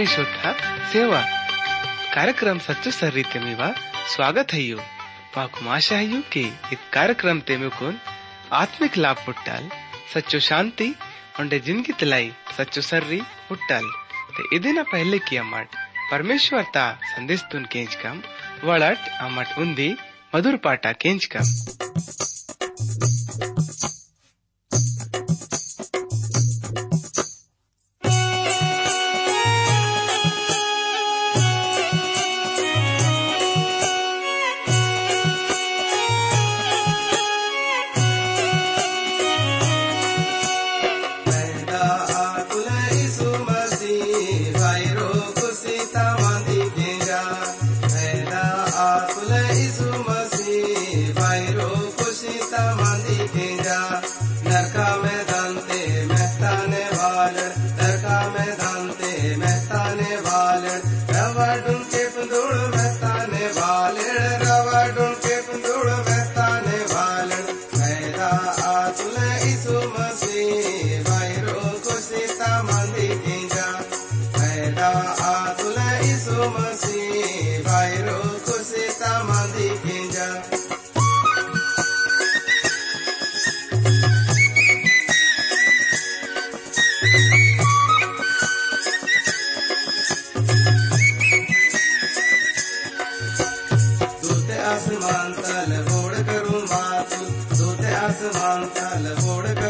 सेवा ಶ್ರೋತ ಸೇವಾ कार्यक्रम सच्चो स्वागत है पाकु आशा है के इत कार्यक्रम आत्मिक लाभ पुट्टाल सच्चो शांति, उंडे ज़िंदगी तलाई, सच्चो सर्री पुट्टाल ते इदिना पहले किया मट, परमेश्वर ता संदेश तुन केंच कम वड़ट अमट उन्दी मधुर पाटा केंच कम। Flores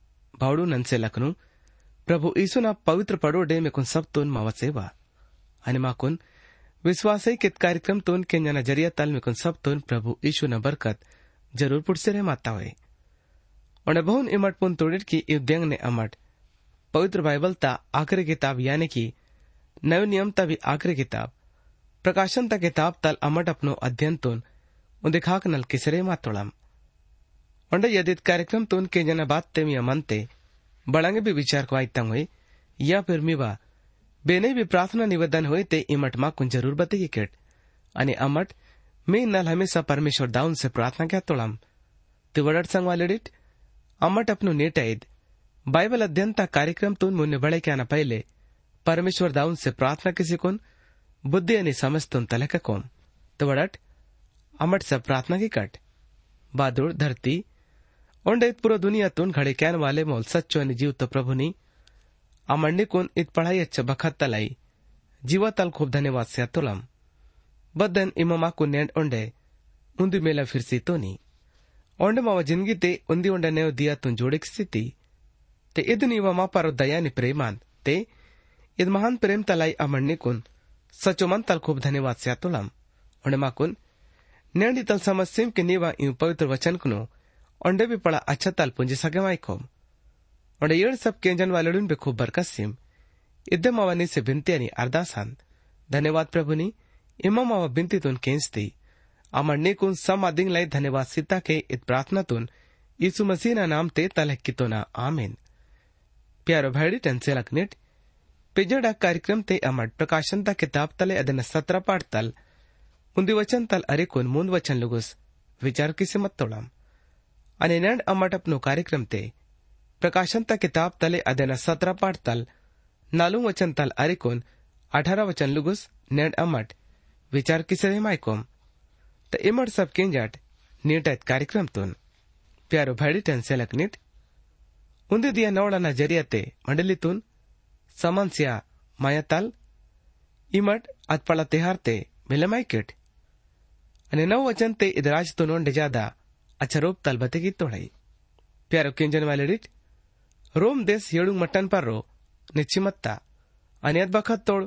नंसे लखनू। प्रभु ईसु ना पवित्र पड़ो डे में कुन सब तोन मावा सेवा। माकुन विश्वास है कित कार्यक्रम तोन केंजन ज़रिया तल में कुन सब तोन प्रभु ईसु न बरकत ज़रूर पुटसे रहे माता हुए। और बहुन इमट पुन तोड़िट की युद्ध ने अमट। पवित्र बाइबल ता आखिरी किताब यानी कि नव नियम ता भी आखिरी किताब। प्रकाशन ता किताब तल अमट अपनो अध्ययन तोन। उदिखाक नल किसरे मातोड़म ಉಂಡ यदि कार्यक्रम तो उनके जನ बात मिया मनते बड़ंगे भी विचार को आयता हुए या फिर मिवा बेने भी प्रार्थना निवेदन होय ते इमट मा कुन ज़रूर बताइए केट અને અમટ મેં નલ હંમેશા પરમેશ્વર દાઉનસે પ્રાર્થના ક્યાં તોળામ તે વડટ સંગવાલેડિટ અમટ અપનું નેટાઈદ બાઇબલ अध्ययनता કાર્યક્રમ તું મુન્ને બળે ક્યાના પહેલે પરમેશ્વર દાઉનસે પ્રાર્થના કિસી કોન બુદ્ધિ અને સમજ તું તલક કોમ તો વડટ અમट સે પ્રાર્થना की कट बादुर धरती ओंडेत पुरो कैन वाले मोल सच्चो आनी जिवतो प्रभुनी आमण्णिकून इतपळायच्या बखात्तलाई जीवाताल खूब धन्यवाद से तुलम। बदन इमामाकू नेंड ओंडे उंदी मेला फिरसी तोनी ओंडे मावा ज़िंदगी ते उंदी ओंडे ने दिया तुम जोड़िक स्थिति। ते इदनी पर दया दयानी प्रेमान। ते इद महान प्रेम तलाई आमण्णिकून सचो मन तल खूब धन्यवाद से तुलम। ओंडे माकुन नेंडी तल समस्या के नीवा यूँ पवित्र वचन कुनो। Onde bi pala acha tal punji sagamai kom onde yer सब केंजन वालडून बे खूब बरकत सिम। इद्दे मावानी से बिनती आणि अरदासान धन्यवाद प्रभु प्रभुनी इमा मावा बिनतीतून केंचती अमरनीकून सम आदिंग लाई धन्यवाद सीता के इत प्रार्थनातून यीशु मसीह ना नाम ते तलहकितो ना। आमीन। प्यारो भैडी टेंसे लकनिट पिजड़ा कार्यक्रम ते अमर प्रकाशन ता किताब तले अदन सत्रह पाठ तल। उन्दी वचन तल अरेकोन मूंद वचन लुगुस। विचार किसे मत तोड़ाम અને નેણ અમટપનો કાર્યક્રમ તે પ્રકાશનતા કિતાબ તલે અદેના સતરા પાઠ તલ નાલું વચન તલ અરિકોન અઠારા વચન લુગુસ નેણ અમટ વિચાર કિસરે માયકોમ त इमड सब केंजाट नीटायत कार्यक्रम तुन प्यारो भाडीटन सेलक नीट उंदी दिया नवड़ाना जरियाते मंडलीतून समन्स्या मायाताल इमट अतपळा तेहारते मिलमायकेट અને નવ વચન તે ઇદરાજ તો નોંડે જાદા ಅಚರೋಪ್ ತಲ್ಬತೆಗಿ ತೊಡೈ ಪ್ಯಾರೋ ಕಿಂಜನ್ रोम देश ದೇಸ್ मट्टन पर रो ನಿಚ್ಚಿಮತ್ತ अनियत बखत तोड़,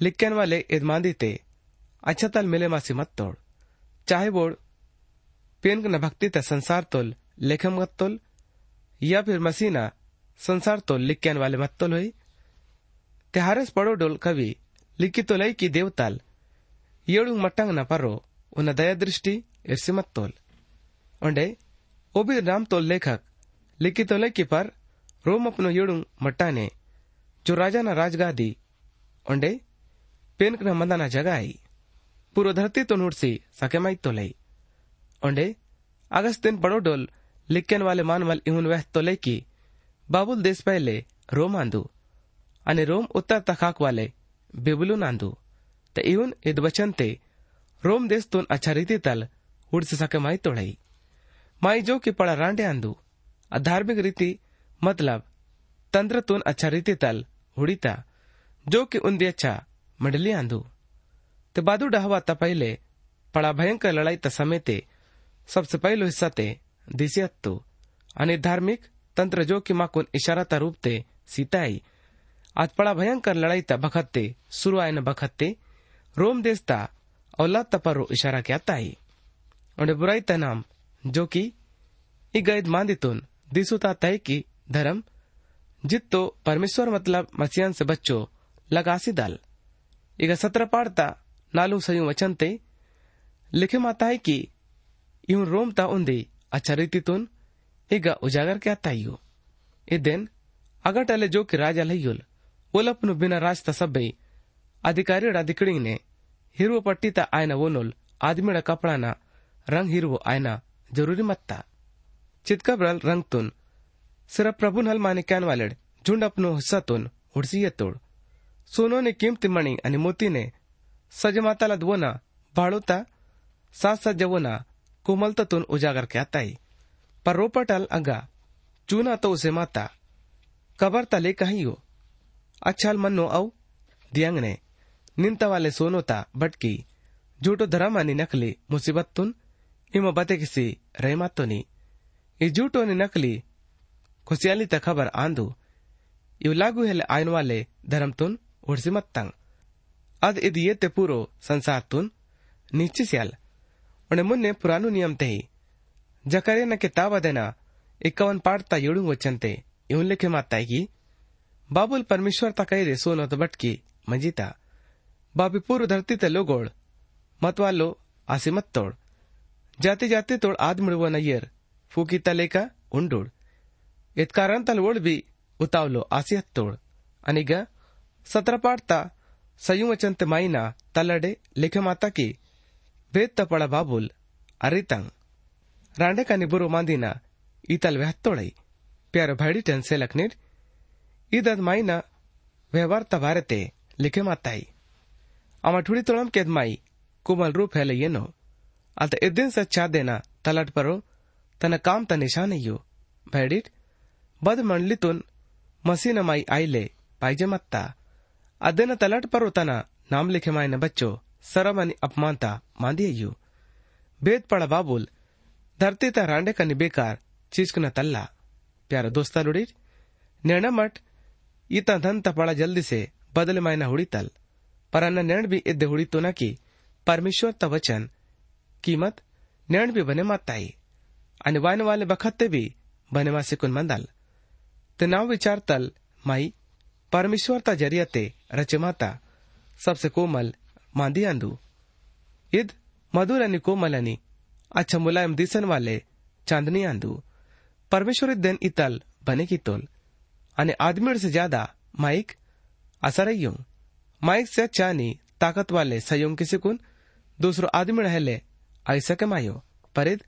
लिक्कन वाले इदमांदीते अच्छा तल मिले मासी मत तोड़। चाहे बोड़ पेन न भक्ति ते संसार तोल, लेखम मत तोल। या फिर मसीना, संसार तोल, लिक्कन वाले मत तोल हुई। तिहारस पड़ो डोल कवि, लिखी तोलई की देवताल। येड़ मटंग न परो उन दया दृष्टि, इर्सी मत तोल। ओंडे ओबी राम तोल लेखक लिखी तो लई की पर रोम अपनो येड़ू मट्टाने जो राजा न राजगादी ओंडे पेनक न मंदाना जगह आई पूर्व धरती तो नुड़सी सकेमाई तो लई ओंडे अगस्तिन बड़ो डोल लिक्कन वाले मानवल इहुन वह तो ले की बाबुल देश पहले रोम आंदू અને રોમ ઉત્તર તખાક વાલે બેબલુન આંદુ તે ઇવન ઇદ વચન તે રોમ દેશ तुन अच्छा रीति तल उड़ से सके माई माई जो कि पड़ा रांडे आंदू। अधार्मिक रीति मतलब तंत्र तुन अच्छा रीति तल उड़ीता जो कि उन अच्छा मंडली आंदू। ते बादू डहवा ता पहले, पड़ा भयंकर लड़ाई त समय ते सबसे पहलो हिस्सा ते, दिसियत्तु। आणि धार्मिक, तंत्र जो कि माकुन इशारा ता रूप ते, सीताई। आज पड़ा भयंकर लड़ाई ता बखत्ते, शुरू आए न बखत्ते, रोम देश ता, औलाद ता पर इशारा क्या ताई? और बुराई ता नाम जो कि ई गैद मांदितुन दिसु ता तय की धर्म जित तो परमेश्वर मतलब मसीहन से बच्चो लगासी दाल ಈಗ ಸತ್ರ ಪಾಡ್ತಾ ನಾಲು ಸಯು ವಚಂತೆ लिखे माता है कि यूं रोमता उंदी अच्छा रीतितून ಈಗ ಉಜಾಗರ್ क्या ताइयो ए दिन अगटले जो कि राजा लयुल ओलपनु बिना रास्ता सब्बई अधिकारी अधिकड़ी ने हिरवो पट्टीता आयना वोनोल आदमीड़ा कपड़ाना रंग हिरवो ज़रूरी मत्ता। चितकबरल रंग तुन। सिर्फ़ प्रभु नल माने कैन वालेड। झुंड अपनो हिस्सा तुन। उड़सी तोड़। सोनोने किमती मणी आणि मोतीने सजमाताला द्वोना भाळोता सात सज्जवोना कोमलततून उजागर क्याताई पर रोपटल अगा। चूना तो उसे माता। कबर तले कहियो। अच्छाल मन्नो औ दियंगने निंता वाले सोनोता बटकी। झूठो धर्म आणि नकली। मुसीबत तुन। ಹಿಮ ಬತೆಗಿಸಿ ರೇಮಾತ್ತೋನಿ ಈ ಜೂಟೋನಿ ನಕಲಿ ಖುಷಿಯಾಲಿತ ಖಬರ್ ಆಂದು ಇವು ಲಾಗು ಹೆಲೆ ಆಯ್ನವಾಲೆ ಧರಮ್ತುನ್ ಉಡ್ಸಿ ಮತ್ತಂಗ್ ಅದ್ ಇದು ಏತೆ ಪೂರೋ ಸಂಸಾರ್ ತುನ್ ನಿಶ್ಚಿಸ್ಯಾಲ್ ಒಣೆ ಮುನ್ನೆ ಪುರಾನು ನಿಯಮ್ ತೆಹಿ ಜಕರೇನ ಕೆ ತಾವದೆನ ಇಕ್ಕವನ್ ಪಾಡ್ತಾ ಏಳುಂಗ್ ವಚ್ಚಂತೆ ಇವನ್ ಲೆಖೆ ಮಾತಾಗಿ ಬಾಬುಲ್ ಪರಮೇಶ್ವರ್ ತ ಕೈರೆ ಸೋನೋತ ಬಟ್ಕಿ ಮಜಿತಾ ಬಾಬಿ ಪೂರು ಧರತಿ ತೆ ಲೋಗೋಳ್ ಮತ್ವಾಲೋ ಆಸಿಮತ್ ತೋಳ್ जाते जाते तोड़ आद मुड़वो नैयर फूकी तले का उंडोड़। इत कारण तल ओड़ भी उतावलो आसियत तोड़। अनिगा सत्र पाड़ता संयुवचंत माइना तलडे, लिखे माता की भेद तपड़ा बाबुल, अरितंग। रांडे का निबुरो मांदीना ईतल वेहत्तोड़ई प्यारो भाड़ी टन से लखनीर। ईदद माइना व्यवहार तवारते लिखे माताई। अमा ठुड़ी तोड़म केद माई, कुमल रूप है येनो अत इदिन से चा देना तलट परो तन काम त निशान यो भैडिट बद मंडली तुन मसीन माई आईले पाइजे मत्ता ಅದನ್ನ ತಲಾಟ ಪರ್ವತನ ನಾಮಲಿಖೆ ಮಾಯನ ಬಚ್ಚೋ ಸರಮನಿ ಅಪಮಾನತ ಮಾಂದಿಯಯ್ಯು ಬೇದ್ ಪಳ ಬಾಬುಲ್ धरती ता रांडे कनी बेकार चीजकना तल्ला प्यारा दोस्ता लुड़ी नेण मट इता धन तपड़ा जल्दी से बदले मायना हुड़ी तल पर अन्ना नेण भी इद्दे हुड़ी तो न की परमेश्वर ता वचन कीमत नेण भी बने माताई। आणि वायन वाले बखत्ते भी बने मासे कुन मंदल। ते नाव विचार तल, माई परमेश्वरता जरियते रचमाता सबसे कोमल मांदी आंदू। इद मधुर आणि कोमल आणि अच्छा मुलायम दिसन वाले चांदनी आंदू। परमेश्वर दिन इतल बने की तोल। आणि आदमी से ज़्यादा माइक असर माइक से अच्छा ताकत वाले संयम किसी कुन? दूसरो आदमी हेले आई सके मायो, परिद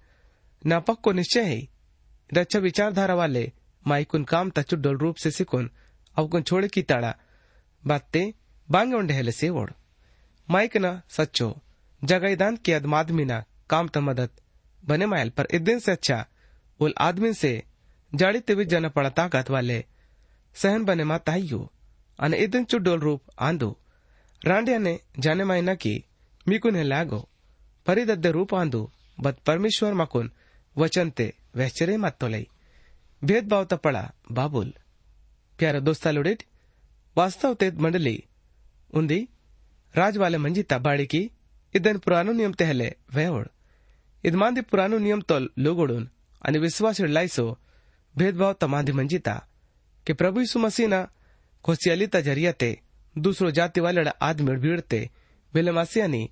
ना पक्को निश्चय है। विचारधारा वाले माइकुन काम तचुडोल रूप से सिकुन अवकुन छोड़े की ताड़ा। बाते बांगे उंडे हेले से ओढ़ माइक ना, सच्चो जगैदान की अदमादमी ना, काम त मदद। बने मायल पर इस दिन से अच्छा उल आदमी से, जाड़ी तिविज जन पड़ा ताकत वाले। सहन बने मा ताइयो अने इदन चुडोल रूप आंदो। रांडिया ने जाने माय नकी मीकुन है लागो। ಪರಿದದ್ದ ರೂಪವೊಂದು ಬತ್ ಪರಮೇಶ್ವರ್ ಮಕುನ್ ವಚನತೆ वहचरे मत तो लई भेदभाव तपड़ा बाबुल प्यारा दोस्ता लुडेट वास्तव तेत मंडली उन्दी राजवाले मंजीता बाड़ी की इदन पुरानो नियम तहले वहवड़ इद मांदी पुरानो नियम तो लोगोड़ुन अनि विश्वास लाइसो भेदभाव तमांदी मंजीता के प्रभु यीशु मसीना खोसियलिता जरियाते दूसरो जाति वाले आदमी भीड़ते वेलमासियानी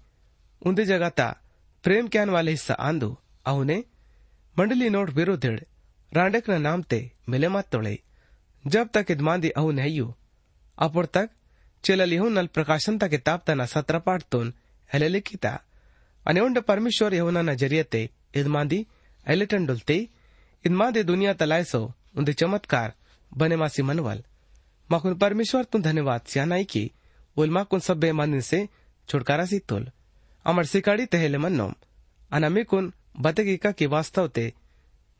उन्दे जगाता प्रेम क्यान वाले हिस्सा आंदो अहुने मंडली नोट विरोधिड़ रांडेक न नाम ते मिले मत तोड़े जब तक इदमांदी अहुन हयु अपुर तक चेलली हूं नल प्रकाशन तक किताब तना सत्र पाठ तोन हेले लिखिता અને ಉಂಡ ಪರಮೇಶ್ವರ್ ಯಹೋನನ ಜರಿಯತೆ ಇದ್ಮಾಂದಿ ಎಲೆಟಂಡುಲ್ತೆ ಇದ್ಮಾಂದಿ ದುನಿಯಾ ತಲಾಯ್ಸೋ ಉಂದೆ ಚಮತ್ಕಾರ बने मासी मनवल माकुन परमेश्वर तुम धन्यवाद सियानाई की बोल माकुन सब बेमानी से छुटकारा सी तोल अमर सिकाड़ी तहेले मन्नोम अनामिकुन बतगिका की वास्तव ते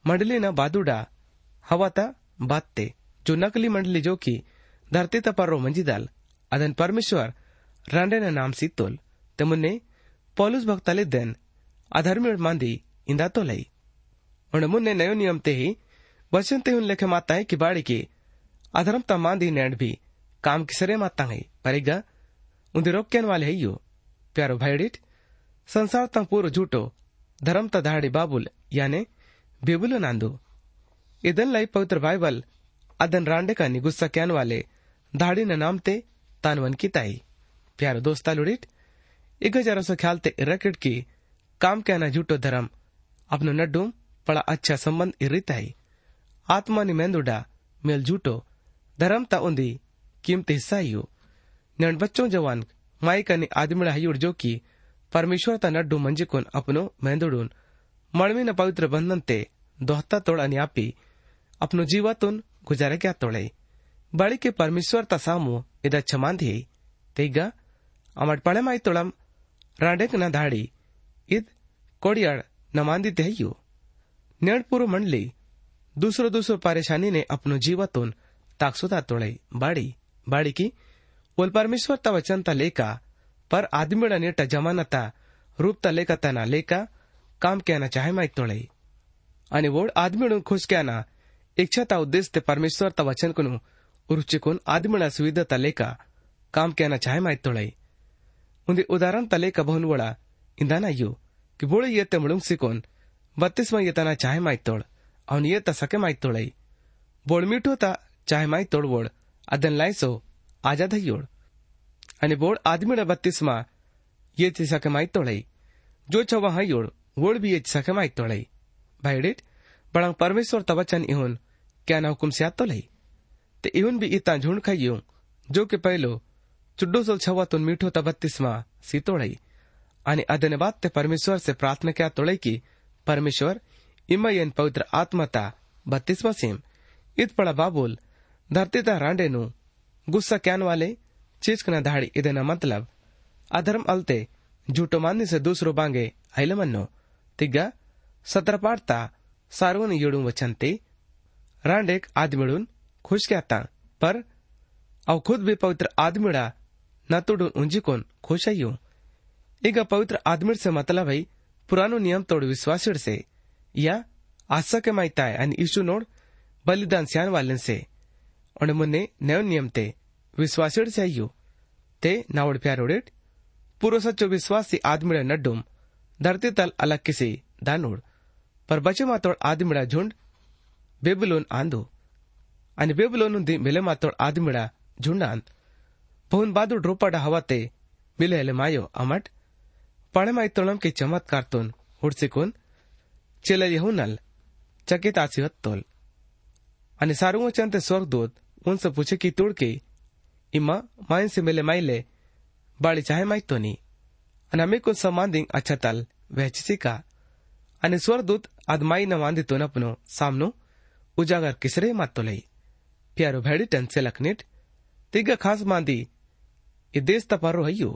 मंडली न बादुडा हवाता बातते जो नकली मंडली जो की धरती तपरो मंजिदाल ಅದನ್ ಪರಮೇಶ್ವರ್ ರಂಡೆನ ನಾಮ್ ಸಿತ್ತೋಲ್ ತೆಮುನ್ನೆ ಪೌಲುಸ್ ಭಕ್ತಲಿದ್ದೆನ್ ಅಧರ್ಮಿಳ್ ಮಾಂದಿ ಇಂದಾತೋಲೈ उन मुन्ने नयो नियम ते ही वचन ते उन लेखे माता है कि बाड़ी की अधर्म ता मांदी नैंड भी काम की सरे माता है परेगा उन रोक्यन वाले है यो प्यारो भाईडिट संसार ता पूरो झूठो धर्म ता दाड़ी बाबुल याने बेबुल नांदो ಇದನ್ ಲೈ ಪವಿತ್ರ ಬೈಬಲ್ ಅದನ್ ರಾಂಡೆ ಕಾನಿ ಗುಸ್ಸಾ ಕ್ಯಾನ್ ವಾಲೆ ದಾಡಿನ ನಾಮ್ತೆ तानवन की ताई प्यारो दोस्ता लुड़िट इग जरा सो ख्याल ते इरकिट की काम कहना झूठो धर्म अपनो नड्डू पड़ा अच्छा संबंध इरिताई आत्मा नि मेंदुडा मेल झूठो धर्म ता उन्दी कीमती हिस्सा हियो नण बच्चों जवान माई कनी आदमिड़ा हयुड़ जो की परमेश्वर ता नड्डू मंजिकुन अपनो मेंदुडून मणवी न पवित्र बंधन ते दोहता तोड़ अन्यापी अपनो जीवातुन गुजारे क्या तोड़े बड़ी के परमेश्वर ता सामू ಇದ ಚಮಾಂದಿ ತೆಗ್ಗ ಅಮಡ್ ಪಳೆ ಮಾಯ್ತೊಳಂ ರಾಂಡೆಕ್ ನ ಧಾಡಿ ಇದ್ कोड़ियाड़ नमांदी तेहयु नेणपुरु मंडली दूसरो दूसरो परेशानी ने अपनो जीवतोन ताकसुदा तोड़े बाड़ी बाड़ी की बोल परमेश्वर ता वचन ता लेका पर आदमीड़ा नेटा जमाना ता रूप ता लेका तना लेका काम कहना चाहे माइक तोड़े आणि वोड आदमीडून खुश कहना इच्छा ता उद्देश्य ते परमेश्वर ता वचन कुनु उरुचिकुन आदमीड़ा सुविधा ता लेका काम कहना चाहे माइक तोड़े उन्दी उदाहरण ता लेका बहुन वड़ा इंदाना यू कि बोळे येते म्हणून सिकोन बत्तीसमा येताना चाहे माहीत तोड ಅವನು ಏತ ಸಕೆ ಮಾಯ್ತ್ ತೊಳೈ ಬೋಳ್ ಮಿಠೋತ ಚಾಹೆ ಮಾಯ್ತ್ ತೋಡ್ಬೋಳ್ ಅದನ್ ಲಾಯ್ಸೋ ಆಜಾದ್ ಹಯ್ಯೋಳ್ અને બોળ આદમીના બત્તીસમાં યેથી સખમાઈ તોળઈ જો છ વહાયોળ વોળ भी એજ સખમાઈ તોળઈ ભાઈડીટ બળંગ પરમેશ્વર તવચન ઇહોન ક્યાના હુકમ સ્યા તોલઈ તે ઇહોન भी ઇતા ઝુંડ ખાઈયું જો કે પહેલો ચુડ્ડો સોલ છવા તુન મીઠો તબત્તીસમાં સી તોળઈ અને અદને બાદ તે પરમેશ્વર સે પ્રાર્થના ક્યા તોળઈ કી પરમેશ્वर इमयन पवित्र आत्मता बत्तीसवा सेम इत पड़ा बाबुल धरती ता रांडे नु गुस्सा क्यान वाले चिचकना धाड़ी इदेना मतलब अधर्म अलते झूठो मानने से दूसरो बांगे आइले मन्नो तिग्गा सत्र पाड़ता सार्वन योड़ू वचनते रांडेक आदमिड़ून खुश क्या ता पर अव खुद भी पवित्र आदमिड़ा न तुडून उंजिकोन खुश आयू ಈಗ ಪವಿತ್ರ ಆದ್ಮಿಡ್ से मतलब है पुरानो नियम तोड़ विश्वासिड से या आशा के मायता है आणि यीशु नोड बलिदान स्यान वालन से और मुन्ने नयो नियम ते विश्वासिड से आयो ते नावड़ प्यारोडेट। पूरो सच्चो विश्वासी आदमिड़ा नड्डुम। धरती तल अलग किसी दानोड। पर बचे मातोड़ आदमिड़ा झुंड। बेबुलोन आंदो। आणि बेबुलोन दी मिले मातोड़ आदमिड़ा झुंडांत बहुन बादुड रोपाडा हवाते मिले हेले मायो अमट। पळमायतोळम के चमत्कारतून हुडसिकून चेला येहुनल चकित आसी तोल। इमा माइन से मेले माइले बाड़ी चाहे माई तो नी अनामे दिंग अच्छा तल वह चिसी का अन स्वर दूत आदमाई न वांदे तो नपनो सामनो उजागर किसरे मत तो लई प्यारो भेड़ी टन से लखनेट तिग खास मांदी ये देश तपारो हयो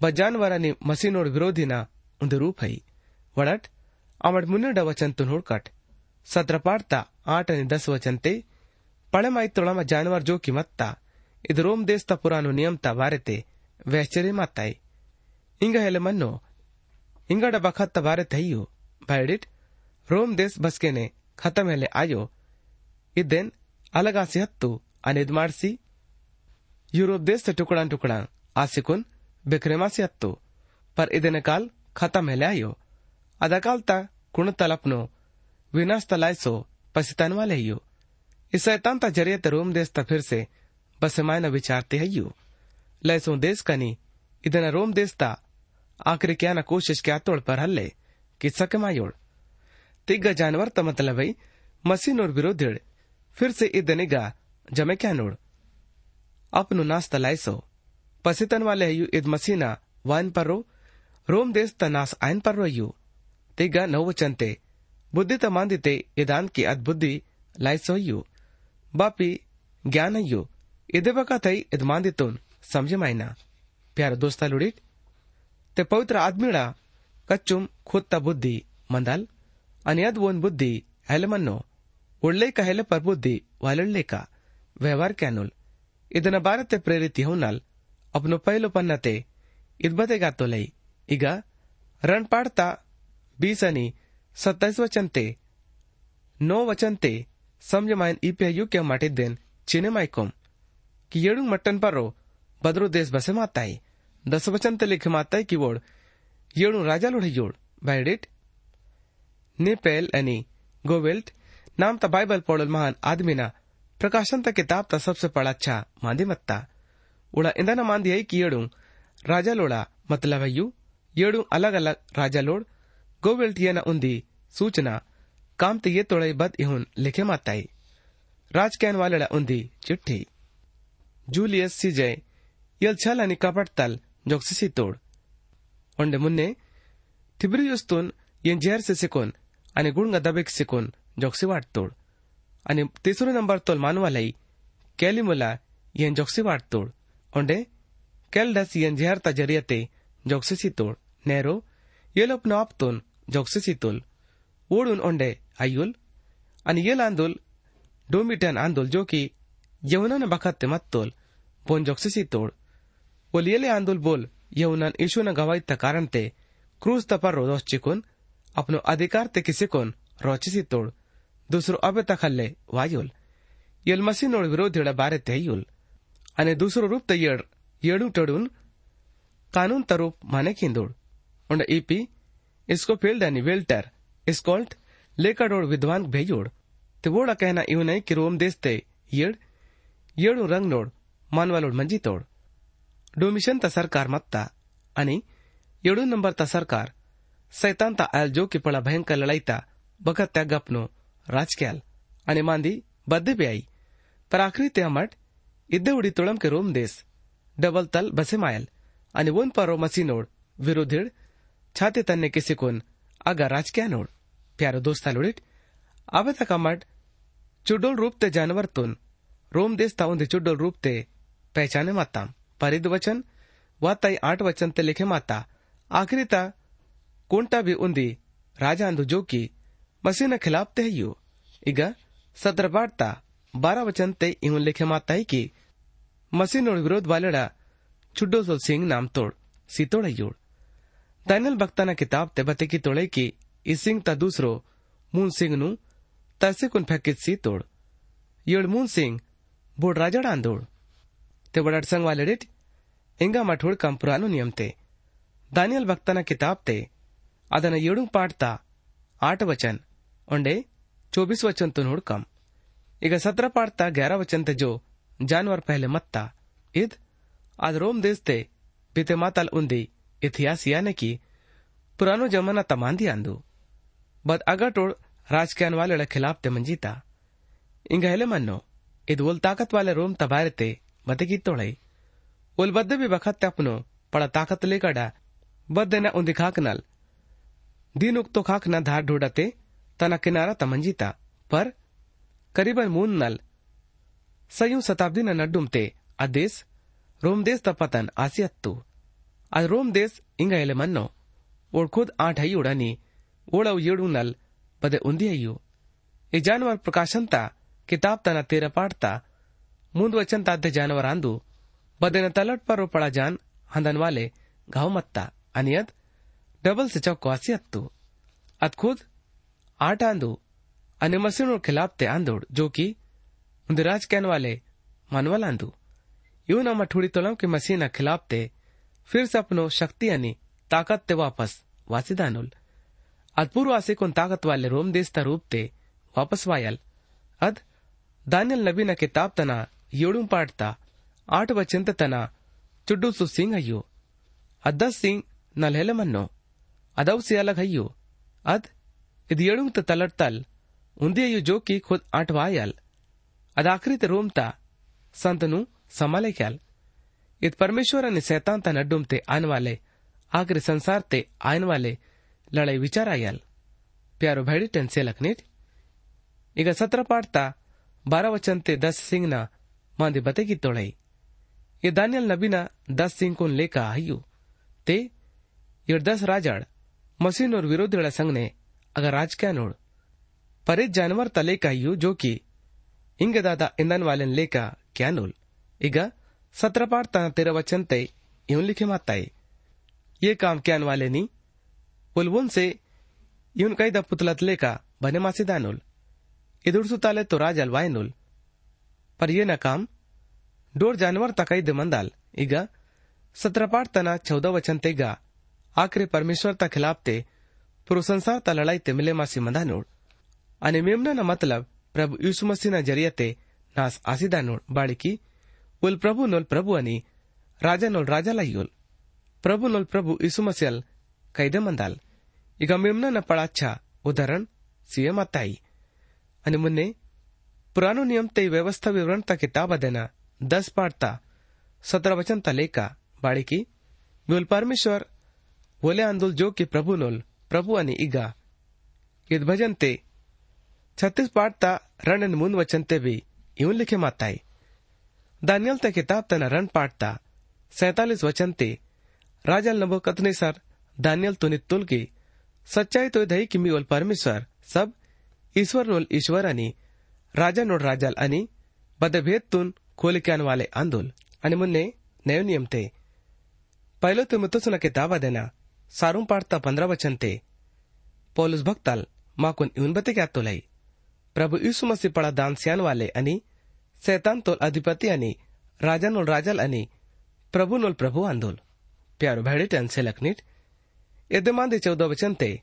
ब जानवर ने मसीनोड विरोधी ना उंद रूप है वड़ट अमड मुन्न ड तो नुड़कट सत्र पाड़ता आठ दस वचनते पड़े माई तोड़ा जानवर जो कि मत्ता ಇದು ರೋಮ್ ದೇಸ್ತ ಪುರಾನು ನಿಯಮತ ವಾರೆತೆ ವ್ಯಾಶ್ಚರ್ಯ ಮಾತಾಯಿ ಇಂಗ ಹೆಲೆ ಮನ್ನೋ ಇಂಗಡ ಬಖತ್ತ ವಾರೆತೆ ಅಯ್ಯೋ ಬೈಡಿಟ್ ರೋಮ್ ದೇಸ್ ಬಸ್ಕೆನೆ ಖತಮ್ ಹೆಲೆ ಆಯೋ ಇದ್ದೇನ್ ಅಲಗಾಸಿ ಹತ್ತು ಅನಿದ್ ಮಾಡಿಸಿ ಯುರೋಪ್ ದೇಶ ಟುಕಡಾನ್ ಟುಕಡಾನ್ ಆಸಿಕುನ್ ಬೆಕ್ರೆಮಾಸಿ ಹತ್ತು ಪರ್ ಇದನ ಕಾಲ್ ಖತಮ್ ಹೆಲೆ ಆಯೋ ಅದಕಾಲ್ತ ಕುಣತಲಪ್ನು विनाश तलायसो पसितन वाले हियो इस शैतान ता जरिए ते रोम देश ता फिर से ಬಸಮಾಯನ ವಿಚಾರತೆ ಹಯ್ಯು ಲೈಸೋ ದೇಸ್ ಕನಿ ಇದನ್ನ ರೋಮ್ ದೇಸ್ತಾ. आखिर क्या न कोशिश क्या तोड़ पर हल्ले कि सकमायोड़ तिग्ग जानवर त मतलब है मसीन और विरोध फिर से इदनिगा जमे क्या नोड़ अपनु नास्ता लाइसो पसितन वाले है यू इद मसीना वायन पर रो रोम देश तनास आयन पर रो यू तिग्गा नव चंते बुद्धि त मांदिते इदान की अद्बुद्धि लाइसो यू बापी ज्ञान यू ಇದೇ ಇದ್ ಮಾಂದಿತ್ತು ಸಂಜಮಾಯ್ನ ಪ್ಯಾರ ದೋಸ್ತ ಲುಡಿಟ್ ते पवित्र आदमीळा कच्चुम खुत्ता बुद्धी मंदाल आणि अद वोन बुद्धी हॅल मन्नो उडले का हॅल परबुद्धी वालडले का व्यवहार कॅनोल ಇದನ್ನ ಭಾರತ ಪ್ರೇರಿತ ಹೌನಾಲ್ ಅಪ್ನು ಪೈಲು ಪನ್ನತೆ ಇದ್ಬತೆ ಗಾತೋಲೈ ಈಗ ರಣ್ ಪಾಡ್ತಾ ಬೀಸನಿ ಸತ್ತೈಸ್ ವಚನ್ತೆ ನೋ ವಚನ್ತೆ ಸಂಜಮಾಯನ್ ಇಪಿಯ ಯುಕ್ಯ ಮಾಡಿದ್ದೇನ್ ಚಿನೆ ಮೈಕೋಮ್ कि येडुंग मट्टन पर्रो बदरो देश बसे माताई दस वचन ते माता माताई कि वोड। येडुंग राजा लोढ़ जोड़। बाइडेट ने पेल एनी गोवेल्ट नाम त बाइबल पढ़ल महान आदमी ना। प्रकाशन त किताब त सबसे बड़ा अच्छा मांदी मत्ता। उड़ा इंदा ना मांदी है कि येडुंग राजा लोड़ा मतलब है यू येडुंग अलग अलग राजा लोड़ गोवेल्ट ये ना उन्दी सूचना। काम ते ये तोड़े बद इहुन लिखे माताई राज कहन वाले उन्दी चिट्ठी। कपटतल जोक्सिसी तोड ओंडे मुन्ने थिब्रियुस्तून येन जेहर से सिकोन आणि गुणगा दबेक सिकोन जोक्सी वाट तोड आणि तिसरो नंबर तोल मानवालाई कैलिमुला येन जोक्सी वाट तोड ओंडे कैलडस येन जेहर ता जरियते जोक्सिसी तोड नेरो येलोपनो आपतोन जोक्सिसितुल ओढून ओंडे आयुल आणि येल आंदोल डोमिटन आंदोल जो की यवनन बखत ಪೊಂಜೊಕ್ಸಿಸಿ ತೋಳ್ ಒಲಿಯಲೆ ಆಂದುಲ್ ಬೋಲ್ ಯೌನನ್ ಯೇಸುನ ಗವಾಯಿತ ಕಾರಣತೆ ಕ್ರೂಸ್ ತಪರ್ ರೋದೋಶ್ಚಿಕುನ್ अपनो अधिकार ते किसिकोन रोचिसी तोड़। दुसरो अबे तखल्ले, वायुल। येल मसीनोळ विरोध येडा बारे ते युल। आणि दुसरो रूप ते येड, येडू टडून कानून तरूप माने किंदोड। उंड ईपी, इसको फ़ील्ड आणि वेल्टर, इस्कॉल्ट लेकाडोळ विद्वान भेयोड। ते वोडा कहना इव रोम देश ते रंग नोड। मानवालोड तोड। डोमिशन सरकार मत्ता। आणि येडू नंबर ता सरकार सैतान ता आयल जो की पड़ा भयंकर लड़ाई ता बगत त्या गपनो, राजक्याल। आणि मांदी बद्दे पे आई पर आखरी ते अमट इद्दे उडी तोळम के रोम देश। डबल तल बसे मायल। आणि वन परो मसीनोड विरोधीड, छाते तन्ने किसी कोन, आगा राजक्या नोड। प्यारो दोस्तालोडिट आवे तक अमट चुडोल रूप ते जानवर तुन। रोम देश ताउंदे चुडोल रूप ते पहचाने माता। परिद वचन व तई आठ वचन ते लिखे माता। आखिरी ता, कुंटा भी उन्दी राजा अंधु जो की मसीह न खिलाफ ते यो इग सदर वार्ता, बारह वचन ते इन लिखे माता है की मसीह नोड़ विरोध वाले छुड्डो सो सिंह नाम तोड़ सीतोड़ योड़ दानियल भक्ता ना किताब ते बते की तोड़े की इस सिंह ता दूसरो मून सिंह नु तरसे कुन फैकित सी तोड़। योड़ मून सिंह बोड़ राजा डांदोड़। તે વડાડસંગ વાલેડેટ ಇಂಗ ಮಠೋಳ್ ಕಂಪುರಾನು ನಿಯಮ್ತೆ ದಾನಿಯಲ್ ಭಕ್ತನ ಕಿತಾಬ್ತೆ ಅದನ್ನ ಏಳು ಪಾಡ್ತಾ ಆಟ ವಚನ್ ಒಂಡೆ ಚೋಬೀಸ್ ವಚನ್ ತು ನೋಡ್ಕಂ ಈಗ ಸತ್ರ ಪಾಡ್ತಾ ಗ್ಯಾರ ವಚನ್ ಜೋ ಜಾನುವಾರ್ ಪಹಲೆ ಮತ್ತಾ ಇದ್ ಅದ್ ರೋಮ್ ದೇಸ್ತೆ ಬಿತೆ ಮಾತಾಲ್ ಉಂದಿ ಇತಿಹಾಸ್ ಯಾನೆ ಕಿ पुरानो जमाना तमांदी आंदू बद अगटोड़ राज के अनवाले खिलाफ ते मंजीता इंगहले मन्नो इद वोल ताकत वाले रोम तबारते बते की तोड़े उल बद्दे भी बखत अपनो पड़ा ताकत लेकड़ा बद्देना उन्दी खाकनल दिन उक्तो खाकना धार ढूंढते तना किनारा तमंजीता पर करीबन मून नल सयू शताब्दी न नड्डुमते अदेश रोम देश तपतन आसियत्तु आज रोम देश इंग एले मन्नो ओड़ खुद आठ हई उड़नी ओड़व येड़ू नल बदे उन्दी अय्यू ಈ ಜಾನುವಾರು ಪ್ರಕಾಶಂತ ಕಿತಾಬ್ ತನ ತೀರ ಪಾಡ್ತಾ ಮುಂದುವಚಂತಾದ್ದೆ ಜಾನುವಾರು ಅಂದು ಬದೆನ ತಲಟ್ ಪರೋ ಪಳ ಜಾನ್ ಹಂದನ್ ವಾಲೆ घाव मत्ता आणि अद डबल से चौको आसी अत्तू अत खुद आठ आंदू અને મસીણો ખિલાફ તે આંદોડ જો કે ઉંદરાજ कहने वाले मनवल आंदू यूं न मठुड़ी तोलम के मसीना खिलाफ ते फिर से अपनो शक्ति यानी ताकत ते वापस वासिदानुल अदपूर्व आसे कोन ताकत वाले रोम देश ता रूप ते वापस वायल अद दानियल नबी न किताब तना ಏಳು ಪಾಡ್ತಾ ಆಟುವ ಚಿಂತತನ ಚುಡ್ಡೂಸು ಸಿಂಗ್ ಅಯ್ಯೋ ಅದ್ದ ಸಿಂಗ್ ನಲ್ಹೆಲಮನ್ನು ಅದೌಸಿ ಅಲಗ್ ಅಯ್ಯೋ ಅದ್ ಇದು ಏಳುಂಗ್ತ ತಲರ್ತಲ್ ಉಂದಿಯು ಜೋಕಿ ಖುದ್ ಆಟವಾಯಲ್ ಅದ ಆಕ್ರಿತ ರೋಮ್ತಾ ಸಂತನು ಸಮಲೆಕ್ಯಾಲ್ इत परमेश्वर ने सैतान तन अड्डुम ते आने वाले आखिर संसार ते आने वाले लड़ाई विचार आयल प्यारो भैडी टेन से लखनीट इगा सत्रह पाठता बारह वचन ते दस सिंह ना लेका आयु ते ये दस राजड़ मसीन और विरोधी संघ ने अगर राज क्या नोड़ परे जानवर तले का आयु जो कि इंग दादा इंधन वाले लेका क्या नोल ಈಗ ಸತ್ರ ಪಾಡ್ತಾ ತೆರ ವಚಂತೆ ಇವನ್ लिखे माताए ये काम क्या वाले नी उलवुन से ಇವನ್ ಕೈದ ಪುತಲತ್ ಲೇಕ ಬನೆ ಮಾಸಿದಾನುಲ್ ಇದುಡ್ಸುತ್ತಾಲೆ तो राज अलवायनुल पर ये काम डोर जानवर तकई दिमंदाल। इगा सत्रपाट तना चौदह वचन ते गा। आखिरी परमेश्वर त खिलाफ ते प्रोसंसार त लड़ाई तिमले मासी मंदा नोड अने मेमना न मतलब प्रभु यीशु मसीह न ज़रिए ते नास आसीदा नोड बाड़की उल प्रभु नोल प्रभु अनि, राजा नोल राजा लाई उल। प्रभु नोल प्रभु यीशु मसीहल कैदे मंदाल इगा मेमना न पड़ा अच्छा उदाहरण, सीएम अताई मुन्ने पुरानो नियम ते व्यवस्था विवरण ता किताब देना दस पाठता सत्रह वचन ता बाड़ी की बोल परमेश्वर बोले आंदोल जो कि प्रभु नोल प्रभु अनि इगा। इद भजन ते, छत्तीस पाठता रण अन मुन वचन ते भी यूँ लिखे माताई। दानियल ते किताब तना रण पाठता सैतालीस वचन ते राजा नबो कतने सर दानियल तुनित तुल की सच्चाई तो दही कि मी ओल परमेश्वर, सब ईश्वर नोल ईश्वर आणि राजा नोड राजाल आणि बदभेदतून खोलिक्यान वाले आंदोल। आणि मुन्ने, नयो नियम ते। पहिलो ते मुतसुना किताबा देना सारून पाडता पंधरा वचन ते। पौलुस भक्ताल, माकून येऊन बते क्या तोलाई? प्रभु यीशु मसीह पळा दान स्यान वाले आणि सैतान तोल अधिपति आणि राजा नोल राजाल आणि प्रभु नोल प्रभु आंदोल। प्यारो भेड़े टन से लखनीट। यदमांदे चौदह वचन ते,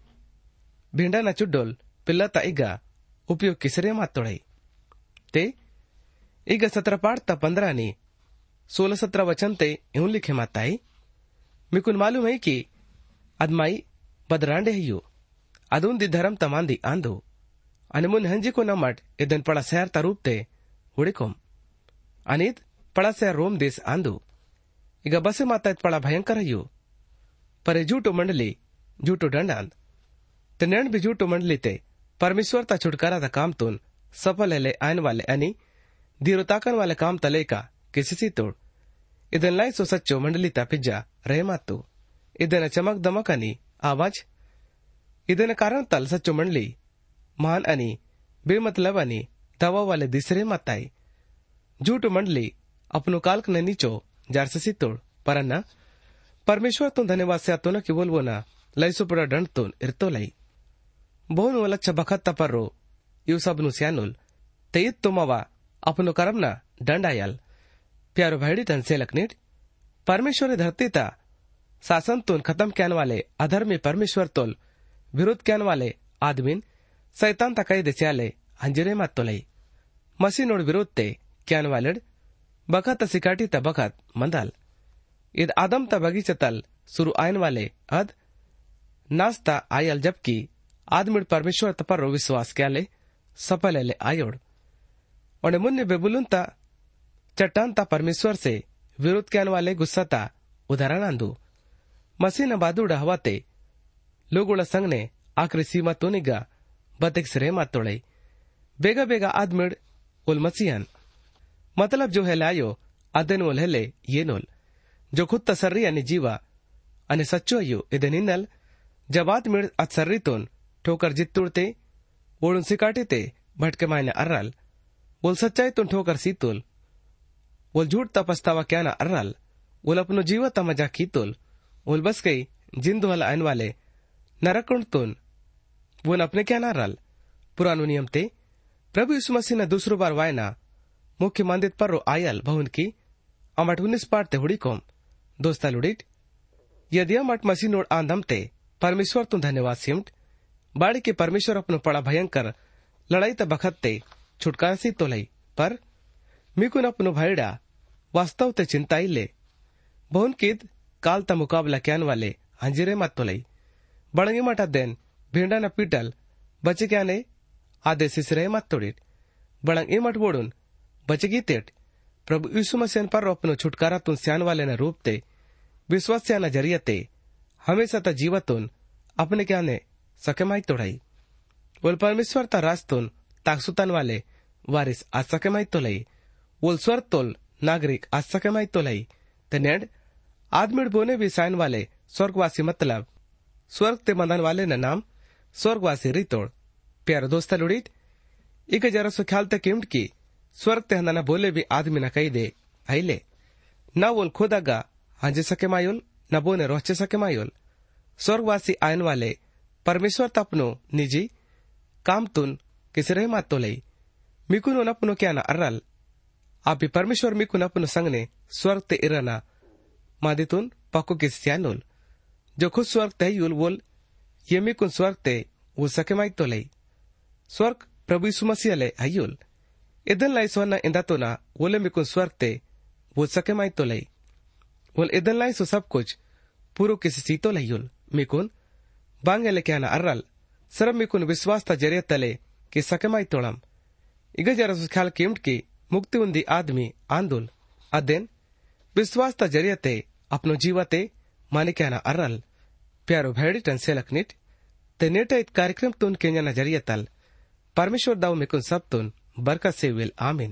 भिंडा न चुड्डोल, पिल्लता इगा उपयोग किसरे मातोड़ई ते ಈಗ ಸತ್ರ पाठता पंद्रह ने सोलह सत्रह वचन ते यूं लिखे माताई मिकुन मालूम है कि अदमाई बदरांडे हियो अदून दी धर्म तमांदी आंदो आणि मुन हंजी को नमट इदन पड़ा शहर तरूप ते हुडिकोम अनित पड़ा शहर रोम देश आंदो ಈಗ ಬಸೆ ಮಾತಾಯ್ತ ಪಳ ಭಯಂಕರ ಅಯ್ಯೋ ಪರೆ ಜೂಟು ಮಂಡಲಿ ಜೂಟು ದಂಡಾಂದ್ ते नैण भी झूठो मंडली ते परमेश्वर ता छुटकारा दा काम तुन सफल है आने वाले अनि धीरो ताकन वाले काम तले का किसी सी तोड़ इधन लाई सो सच्चो मंडली ता पिज्जा रहे मातू इधन चमक दमक अनि आवाज इधन कारण तल सच्चो मंडली महान अनि बेमतलब अनि दवा वाले दिसरे मताई झूठ मंडली अपनो काल्क ने नीचो जारसी तोड़ पर न परमेश्वर तो धन्यवाद से आतो न कि बोलबो ना लई सो पड़ा दंड तो इरतो लई ಬೋನ್ ಒಲಚ್ಚ ಬಖತ್ತ ಪರ್ರೋ ಇವು ಸಬ್ನು ಸ್ಯಾನುಲ್ ತೆಯಿತ್ ತುಮವ अपनो करम ना दंड आयल प्यारो भैडी तन से लकनीट परमेश्वर धरती ता शासन तुन खत्म कैन वाले अधर्मी परमेश्वर तोल विरोध कैन वाले आदमीन सैतान ता कई देस्याले अंजरे मत तोलई मसी नोड विरोध ते क्यान वालेड बखत सिकाटी ता बखत मंदाल इद आदम ता बगीचा तल सुरु आयन वाले अद नास्ता आयल जबकि ಆದ್ಮಿಡ್ ಪರಮೇಶ್ವರ ತಪರ್ರೋ ವಿಶ್ವಾಸ ಕ್ಯಾಲೆ ಸಫಲೆಲೆ ಆಯೋಡ್ और मुन्ने बेबुलुन ता चट्टान ता परमेश्वर से विरोध करने वाले गुस्सा ता उदाहरण आंदू ಮಸೀನ ಬಾದೂಡ ಹವಾತೆ ಲೋಗುಳ ಸಂಗ್ನೆ ಆಕ್ರಿ ಸೀಮಾ ತೋನಿಗ ಬತೆಕ್ ಸಿರೆ ಮಾತೋಳೆ ಬೇಗ ಬೇಗ ಆದ್ಮಿಡ್ उल मसीहन मतलब जो है लायो अदन उल हेले येनोल जो खुद तसर्री आणि जीवा आणि सच्चो अयो इदन इन्नल जबात मिळ अत्सर्रीतून ठोकर जित्तुडते बोळून सिकाटीते भटके मायने अर्राल. बोल सच्चाई सच्चाईतून ठोकर सीतोल. बोल झूठ तपस्तावा क्या ना अर्राल. बोल अपनो जीव तमजा कीतोल बोल बस गई, जिंदू वाला आन वाले. नरकुंडतून बोल अपने क्या ना अर्राल. पुरानो नियम ते, प्रभु यीशु मसीह ने दूसरो बार वायना. मुख्य मंदिर पर रो आयल, भवन की अमट उन्नीस पाठ ते हुडी कोम. दोस्ता लुडिट यदि अमट मसीह नोड आंधमते परमेश्वर तुम धन्यवाद सिमट बाड़ी के परमेश्वर अपनो पड़ा भयंकर लड़ाई त बखत ते छुटकारा सी तो लई, पर मिकुन अपनो भाईड़ा वास्तव ते चिंता ही ले बहुन किद काल ता मुकाबला क्यान वाले हंजिरे मत तो लई। बड़ंगी मटा देन भेंडा न पीटल, बचे क्या ने आदे सिसरे मत तोड़िट बड़ंग ए मट बोड़ुन बचगी तेट। प्रभु यीशु मसीह पर अपनो छुटकारा तुन स्यान वाले न रूप ते, विश्वास न जरियते हमेशा ता जीवतुन अपने क्या ने सकेमाई तोड़ाई बोल परमेश्वर ता रास्तुन ताकसुतन वाले वारिस आज सकेमाई तोलई वोल स्वर तोल नागरिक आज सकेमाई तोलई ते नेड आदमिड बोने भी साइन वाले स्वर्गवासी मतलब स्वर्ग ते मदन वाले न नाम स्वर्गवासी रितोड़ प्यार दोस्त लुड़ीत इक जरा सो ख्याल तक किमट की स्वर्ग ते हंदना बोले भी आदमी न कही दे आइले न बोल खुदागा हंजे सके मायोल न बोने रोचे सके मायोल स्वर्गवासी आयन वाले परमेश्वर तपनो निजी काम कामतून किसरे मातोलई मिकुन अपनो क्या ना अर्रल आपी परमेश्वर मिकुन अपनो संगने स्वर्ग ते इरना। मादितून किस किस्यानोल जो खुद स्वर्ग ते युल बोल ये मिकुन स्वर्ग ते वो सके माई तो लई। स्वर्ग प्रभु यीशु मसीह ले आयुल लाई सोना इंदा तो ना वोले मिकुन स्वर्ग ते वो सके माई तो लई। वोल इधन लाई सो सब कुछ पूरो किस सीतो मिकुन आना अर्रल सरब मिकुन विश्वास ता ज़रिए तले कि सके माई तोड़म इग जरा सो ख्याल कीमट की मुक्ति उन्दी आदमी आंदुल अदेन विश्वास ता नेटा इत कार्यक्रम तुन केंजा न ज़रिए तल परमेश्वर दाव मिकुन सब तुन बरकत से विल आमीन